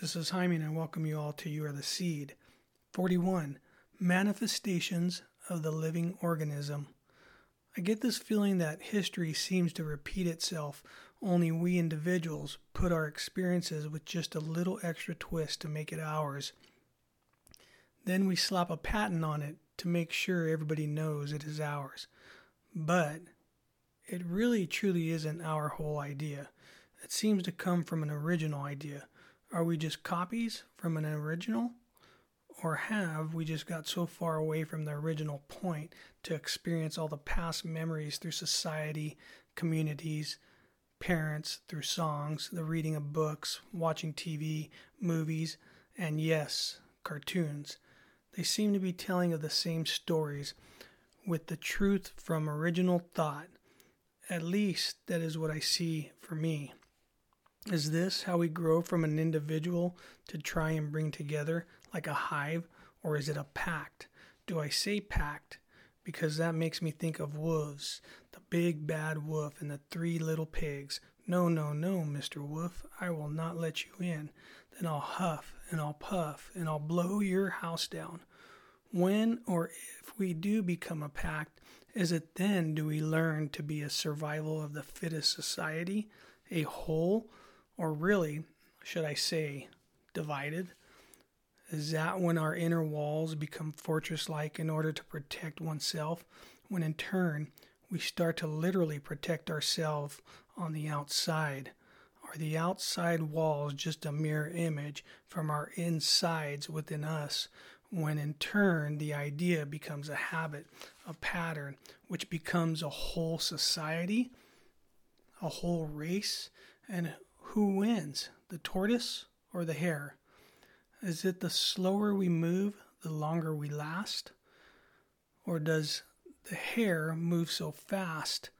This is Jaime, and I welcome you all to You Are the Seed. 41. Manifestations of the Living Organism. I get this feeling that history seems to repeat itself, only we individuals put our experiences with just a little extra twist to make it ours. Then we slap a patent on it to make sure everybody knows it is ours. But it really truly isn't our whole idea. It seems to come from an original idea. Are we just copies from an original? Or have we just got so far away from the original point to experience all the past memories through society, communities, parents, through songs, the reading of books, watching TV, movies, and yes, cartoons? They seem to be telling of the same stories with the truth from original thought. At least that is what I see for me. Is this how we grow from an individual to try and bring together like a hive, or is it a pact? Do I say pact because that makes me think of wolves, the big bad wolf and the three little pigs? No, no, no, Mr. Wolf, I will not let you in. Then I'll huff and I'll puff and I'll blow your house down. When or if we do become a pact, is it then do we learn to be a survival of the fittest society, a whole? Or really, should I say, divided? Is that when our inner walls become fortress like in order to protect oneself, when in turn we start to literally protect ourselves on the outside? Are the outside walls just a mirror image from our insides within us, when in turn the idea becomes a habit, a pattern, which becomes a whole society, a whole race, and who wins, the tortoise or the hare? Is it the slower we move, the longer we last? Or does the hare move so fast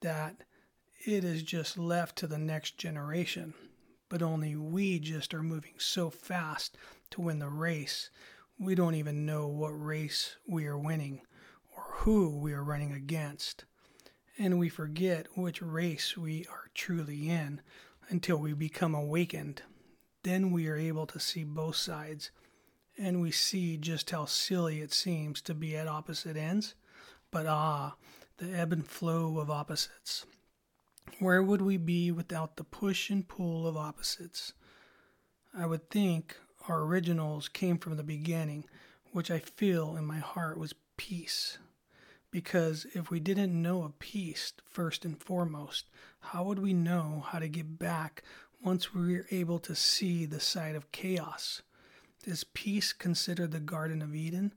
that it is just left to the next generation? But only we just are moving so fast to win the race, we don't even know what race we are winning or who we are running against. And we forget which race we are truly in until we become awakened. Then we are able to see both sides, and we see just how silly it seems to be at opposite ends. But ah, the ebb and flow of opposites. Where would we be without the push and pull of opposites? I would think our originals came from the beginning, which I feel in my heart was peace. Because if we didn't know of peace first and foremost, how would we know how to get back once we were able to see the side of chaos? Is peace considered the Garden of Eden,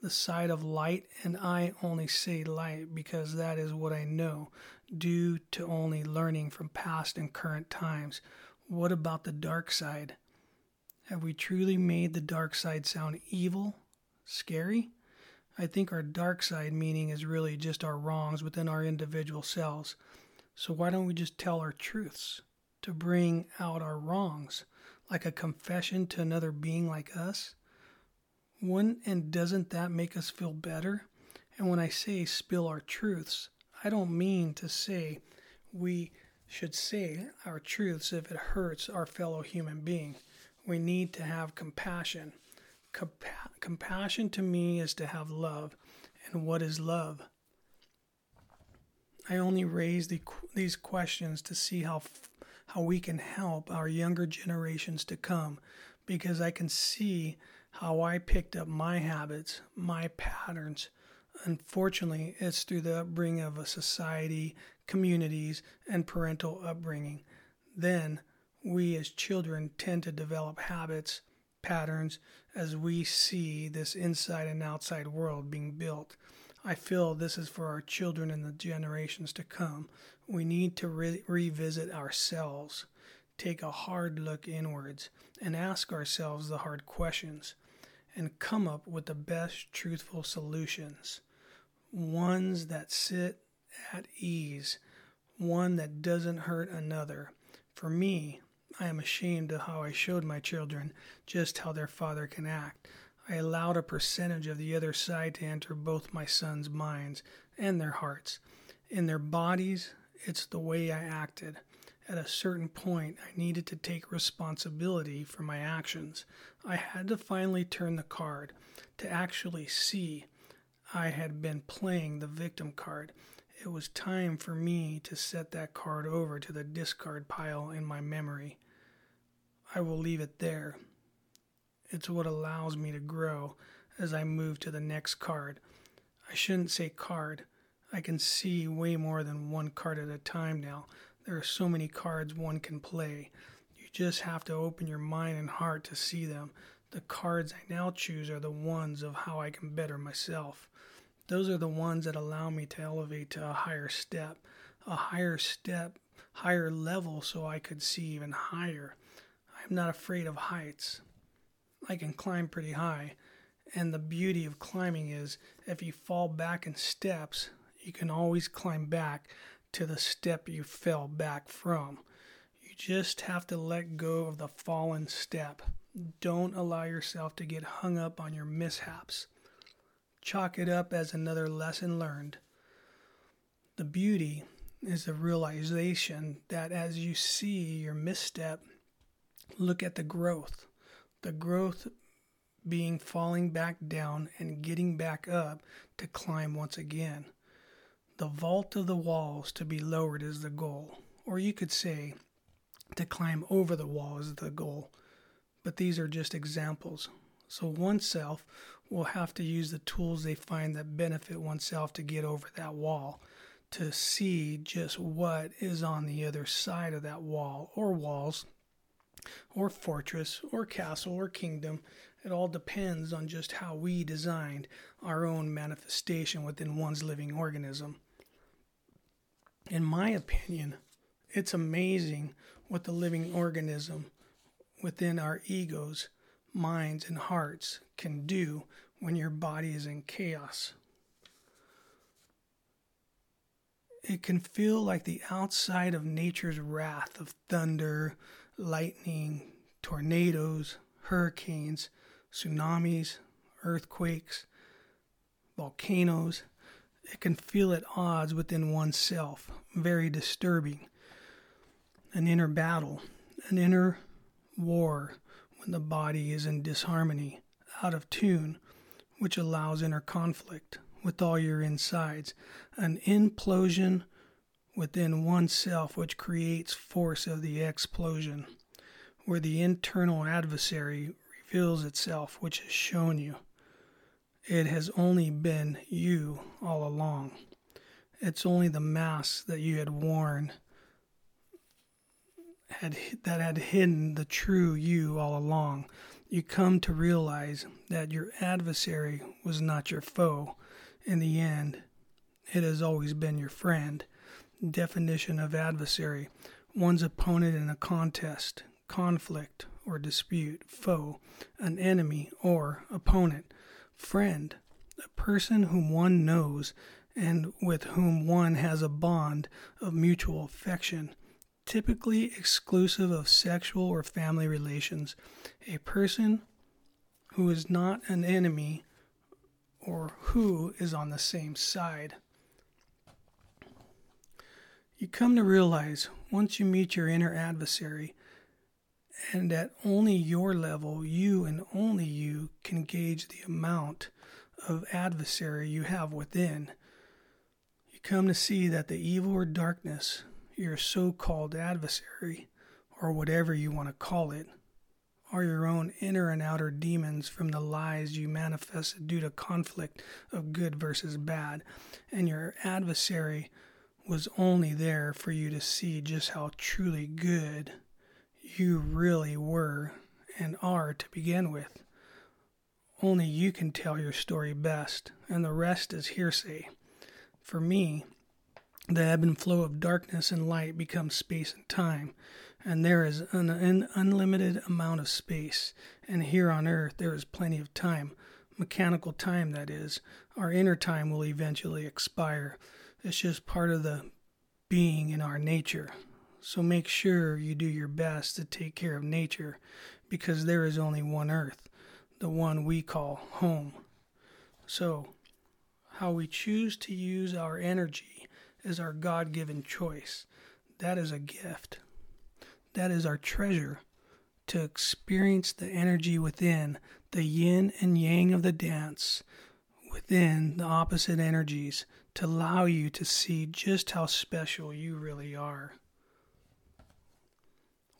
the side of light? And I only say light because that is what I know, due to only learning from past and current times. What about the dark side? Have we truly made the dark side sound evil, scary? I think our dark side meaning is really just our wrongs within our individual selves. So why don't we just tell our truths to bring out our wrongs, like a confession to another being like us? Wouldn't and doesn't that make us feel better? And when I say spill our truths, I don't mean to say we should say our truths if it hurts our fellow human being. We need to have compassion Compa- compassion to me is to have love. And what is love? I only raise the, these questions to see how, how we can help our younger generations to come because I can see how I picked up my habits, my patterns. Unfortunately, it's through the upbringing of a society, communities, and parental upbringing. Then we as children tend to develop habits patterns as we see this inside and outside world being built. I feel this is for our children and the generations to come. We need to re- revisit ourselves, take a hard look inwards, and ask ourselves the hard questions, and come up with the best truthful solutions. Ones that sit at ease, one that doesn't hurt another. For me, I am ashamed of how I showed my children just how their father can act. I allowed a percentage of the other side to enter both my sons' minds and their hearts. In their bodies, it's the way I acted. At a certain point, I needed to take responsibility for my actions. I had to finally turn the card to actually see I had been playing the victim card. It was time for me to set that card over to the discard pile in my memory. I will leave it there. It's what allows me to grow as I move to the next card. I shouldn't say card. I can see way more than one card at a time now. There are so many cards one can play. You just have to open your mind and heart to see them. The cards I now choose are the ones of how I can better myself. Those are the ones that allow me to elevate to a higher step, a higher step, higher level so I could see even higher. I'm not afraid of heights. I can climb pretty high. And the beauty of climbing is if you fall back in steps, you can always climb back to the step you fell back from. You just have to let go of the fallen step. Don't allow yourself to get hung up on your mishaps. Chalk it up as another lesson learned. The beauty is the realization that as you see your misstep, look at the growth. The growth being falling back down and getting back up to climb once again. The vault of the walls to be lowered is the goal, or you could say to climb over the wall is the goal. But these are just examples. So oneself will have to use the tools they find that benefit oneself to get over that wall, to see just what is on the other side of that wall or walls or fortress or castle or kingdom. It all depends on just how we designed our own manifestation within one's living organism. In my opinion, it's amazing what the living organism within our egos, minds, and hearts can do when your body is in chaos. It can feel like the outside of nature's wrath of thunder, lightning, tornadoes, hurricanes, tsunamis, earthquakes, volcanoes. It can feel at odds within oneself, very disturbing. An inner battle, an inner war the body is in disharmony, out of tune, which allows inner conflict with all your insides, an implosion within oneself which creates force of the explosion, where the internal adversary reveals itself, which has shown you. It has only been you all along. It's only the mask that you had worn had that had hidden the true you all along. You come to realize that your adversary was not your foe. In the end, it has always been your friend. Definition of adversary. One's opponent in a contest, conflict, or dispute, foe, an enemy or opponent, friend, a person whom one knows and with whom one has a bond of mutual affection, typically exclusive of sexual or family relations, a person who is not an enemy or who is on the same side. You come to realize once you meet your inner adversary, and at only your level, you and only you can gauge the amount of adversary you have within. You come to see that the evil or darkness, your so called adversary, or whatever you want to call it, are your own inner and outer demons from the lies you manifested due to conflict of good versus bad, and your adversary was only there for you to see just how truly good you really were and are to begin with. Only you can tell your story best, and the rest is hearsay. For me, the ebb and flow of darkness and light becomes space and time, and there is an, an unlimited amount of space, and here on earth there is plenty of time, mechanical time that is. Our inner time will eventually expire it's just part of the being in our nature. So make sure you do your best to take care of nature because there is only one earth, the one we call home. So, how we choose to use our energy is our God given choice. That is a gift. that is our treasure to experience the energy within, the yin and yang of the dance, within the opposite energies, to allow you to see just how special you really are.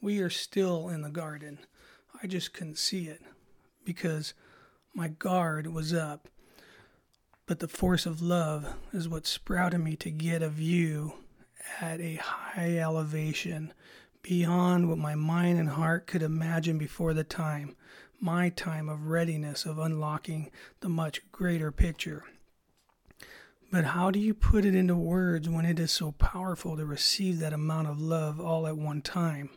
We are still in the garden. I just couldn't see it because my guard was up. But the force of love is what sprouted me to get a view at a high elevation beyond what my mind and heart could imagine before the time, my time of readiness of unlocking the much greater picture. But how do you put it into words when it is so powerful to receive that amount of love all at one time?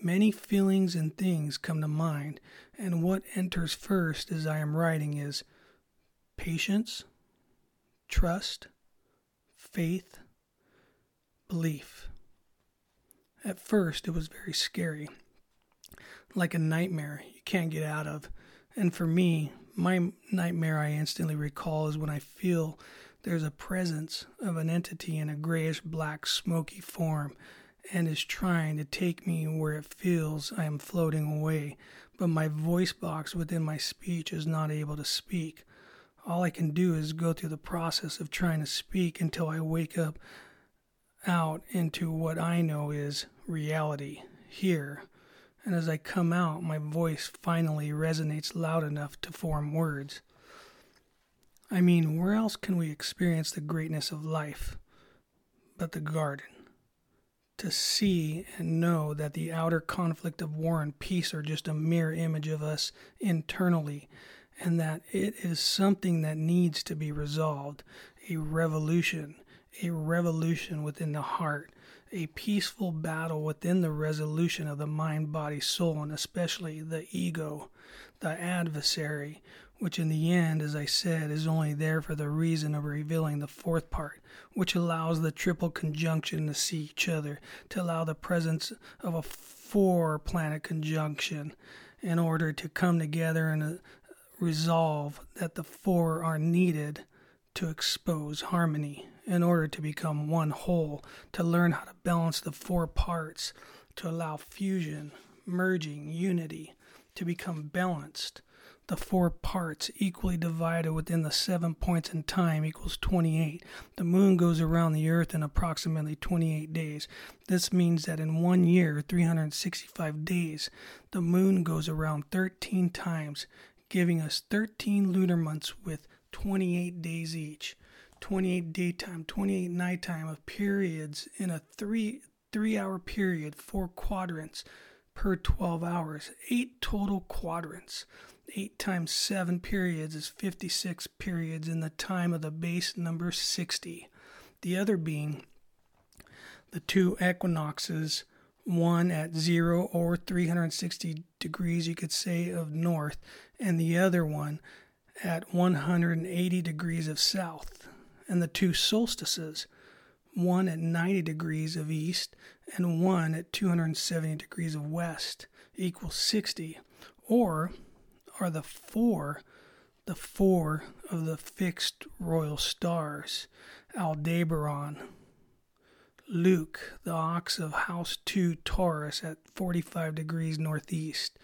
Many feelings and things come to mind, and what enters first as I am writing is patience, trust, faith, belief. At first, it was very scary, like a nightmare you can't get out of. And for me, my nightmare I instantly recall is when I feel there's a presence of an entity in a grayish black smoky form and is trying to take me where it feels I am floating away, but my voice box within my speech is not able to speak. All I can do is go through the process of trying to speak until I wake up out into what I know is reality here. And as I come out, my voice finally resonates loud enough to form words. I mean, where else can we experience the greatness of life but the garden? To see and know that the outer conflict of war and peace are just a mere image of us internally, and that it is something that needs to be resolved, a revolution a revolution within the heart, a peaceful battle within the resolution of the mind, body, soul, and especially the ego, the adversary, which in the end, as I said, is only there for the reason of revealing the fourth part, which allows the triple conjunction to see each other, to allow the presence of a four planet conjunction in order to come together and uh, resolve that the four are needed to expose harmony in order to become one whole, to learn how to balance the four parts, to allow fusion, merging, unity, to become balanced. The four parts equally divided within the seven points in time equals 28. The moon goes around the earth in approximately 28 days. This means that in one year, 365 days, the moon goes around 13 times, giving us 13 lunar months with 28 days each. 28 daytime, 28 nighttime of periods in a three three hour period, four quadrants per 12 hours, eight total quadrants. 8 times 7 periods is 56 periods in the time of the base number 60. The other being the two equinoxes, one at 0 or 360 degrees, you could say, of north, and the other one at 180 degrees of south. And the two solstices, one at 90 degrees of east and one at 270 degrees of west, equals 60, or are the four the four of the fixed royal stars Aldebaran, Luke, the ox of House 2 Taurus at 45 degrees northeast,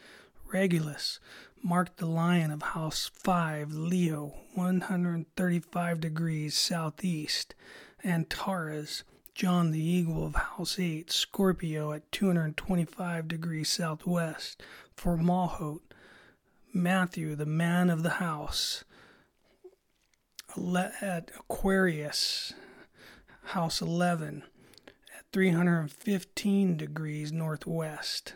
Regulus, Mark the Lion of House 5, Leo, 135 degrees southeast, Antares, John the Eagle of House 8, Scorpio at 225 degrees southwest, Fomalhaut, Matthew, the man of the house, at Aquarius, House 11, at 315 degrees northwest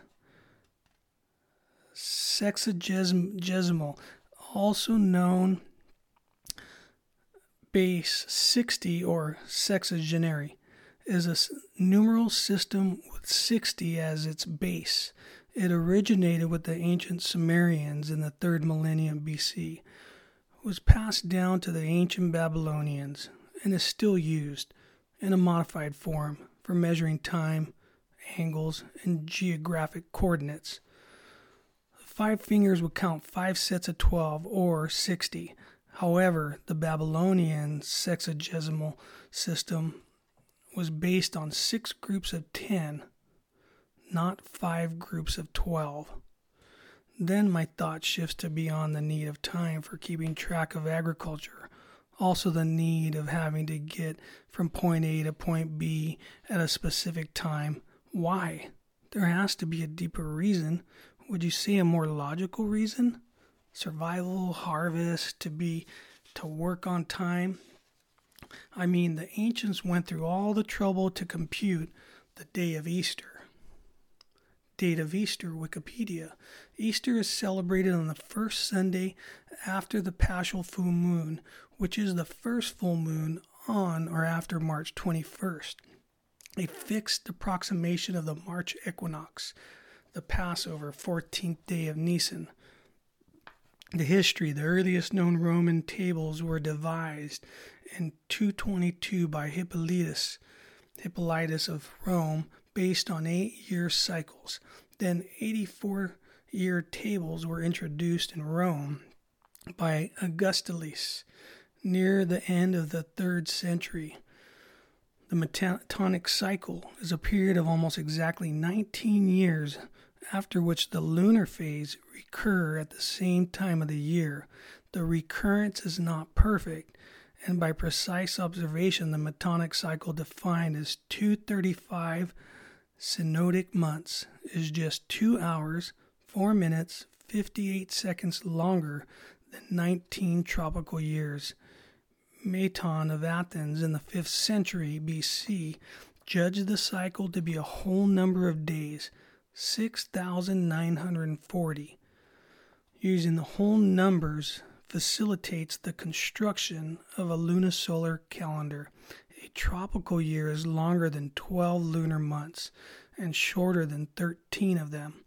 sexagesimal, also known base 60 or sexagenary, is a numeral system with 60 as its base. It originated with the ancient Sumerians in the 3rd millennium BC, was passed down to the ancient Babylonians, and is still used in a modified form for measuring time, angles, and geographic coordinates. Five fingers would count five sets of 12 or 60. However, the Babylonian sexagesimal system was based on six groups of 10, not five groups of 12. Then my thought shifts to beyond the need of time for keeping track of agriculture, also the need of having to get from point A to point B at a specific time. Why? There has to be a deeper reason. Would you say a more logical reason? Survival, harvest, to be to work on time. I mean, the ancients went through all the trouble to compute the day of Easter date of Easter, Wikipedia. Easter is celebrated on the first Sunday after the Paschal full moon, which is the first full moon on or after March 21st, a fixed approximation of the March equinox, the Passover, 14th day of Nisan. The history, the earliest known Roman tables were devised in 222 by Hippolytus, Hippolytus of Rome, based on eight year cycles. Then 84 year tables were introduced in Rome by Augustalis near the end of the third century. The Metonic cycle is a period of almost exactly 19 years, after which the lunar phase recur at the same time of the year. The recurrence is not perfect, and by precise observation, the Metonic cycle defined as 235 synodic months is just 2 hours, 4 minutes, 58 seconds longer than 19 tropical years. Meton of Athens in the 5th century BC judged the cycle to be a whole number of days, 6,940. Using the whole numbers facilitates the construction of a lunisolar calendar a tropical year is longer than 12 lunar months and shorter than 13 of them.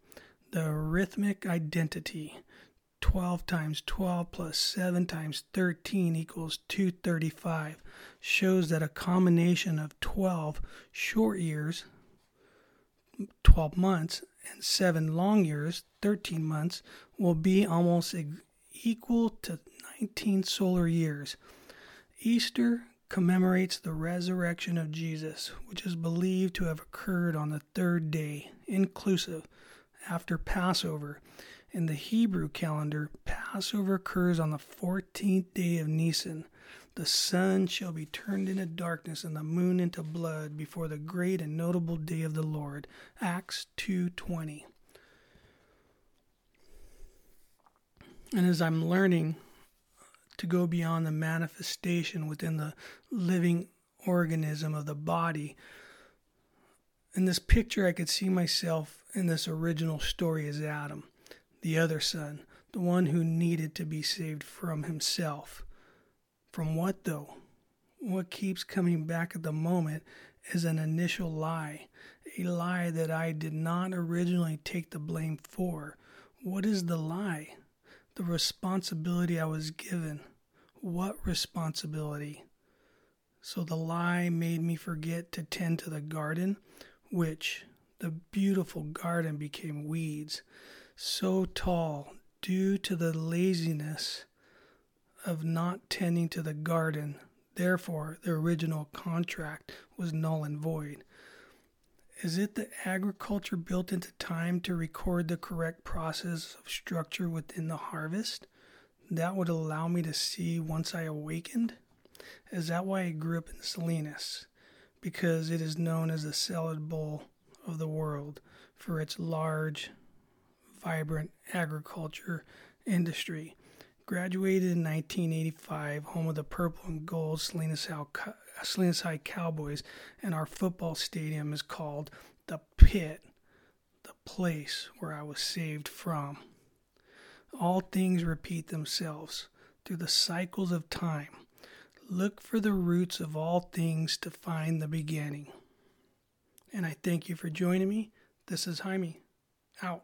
The rhythmic identity 12 times 12 plus 7 times 13 equals 235 shows that a combination of 12 short years, 12 months, and 7 long years, 13 months, will be almost equal to 19 solar years. Easter commemorates the resurrection of Jesus, which is believed to have occurred on the third day, inclusive, after Passover. In the Hebrew calendar, Passover occurs on the 14th day of Nisan. The sun shall be turned into darkness and the moon into blood before the great and notable day of the Lord. Acts 2:20. And as I'm learning to go beyond the manifestation within the living organism of the body. In this picture, I could see myself in this original story as Adam, the other son, the one who needed to be saved from himself. From what, though? What keeps coming back at the moment is an initial lie, a lie that I did not originally take the blame for. What is the lie? the responsibility I was given. What responsibility? So the lie made me forget to tend to the garden, which the beautiful garden became weeds, so tall due to the laziness of not tending to the garden. Therefore, the original contract was null and void. Is it the agriculture built into time to record the correct process of structure within the harvest? That would allow me to see once I awakened? Is that why I grew up in Salinas? Because it is known as the salad bowl of the world for its large, vibrant agriculture industry. Graduated in 1985, home of the purple and gold Salinas Salinas High Cowboys, and our football stadium is called the Pit, the place where I was saved from. All things repeat themselves through the cycles of time. Look for the roots of all things to find the beginning. And I thank you for joining me. This is Jaime. Out.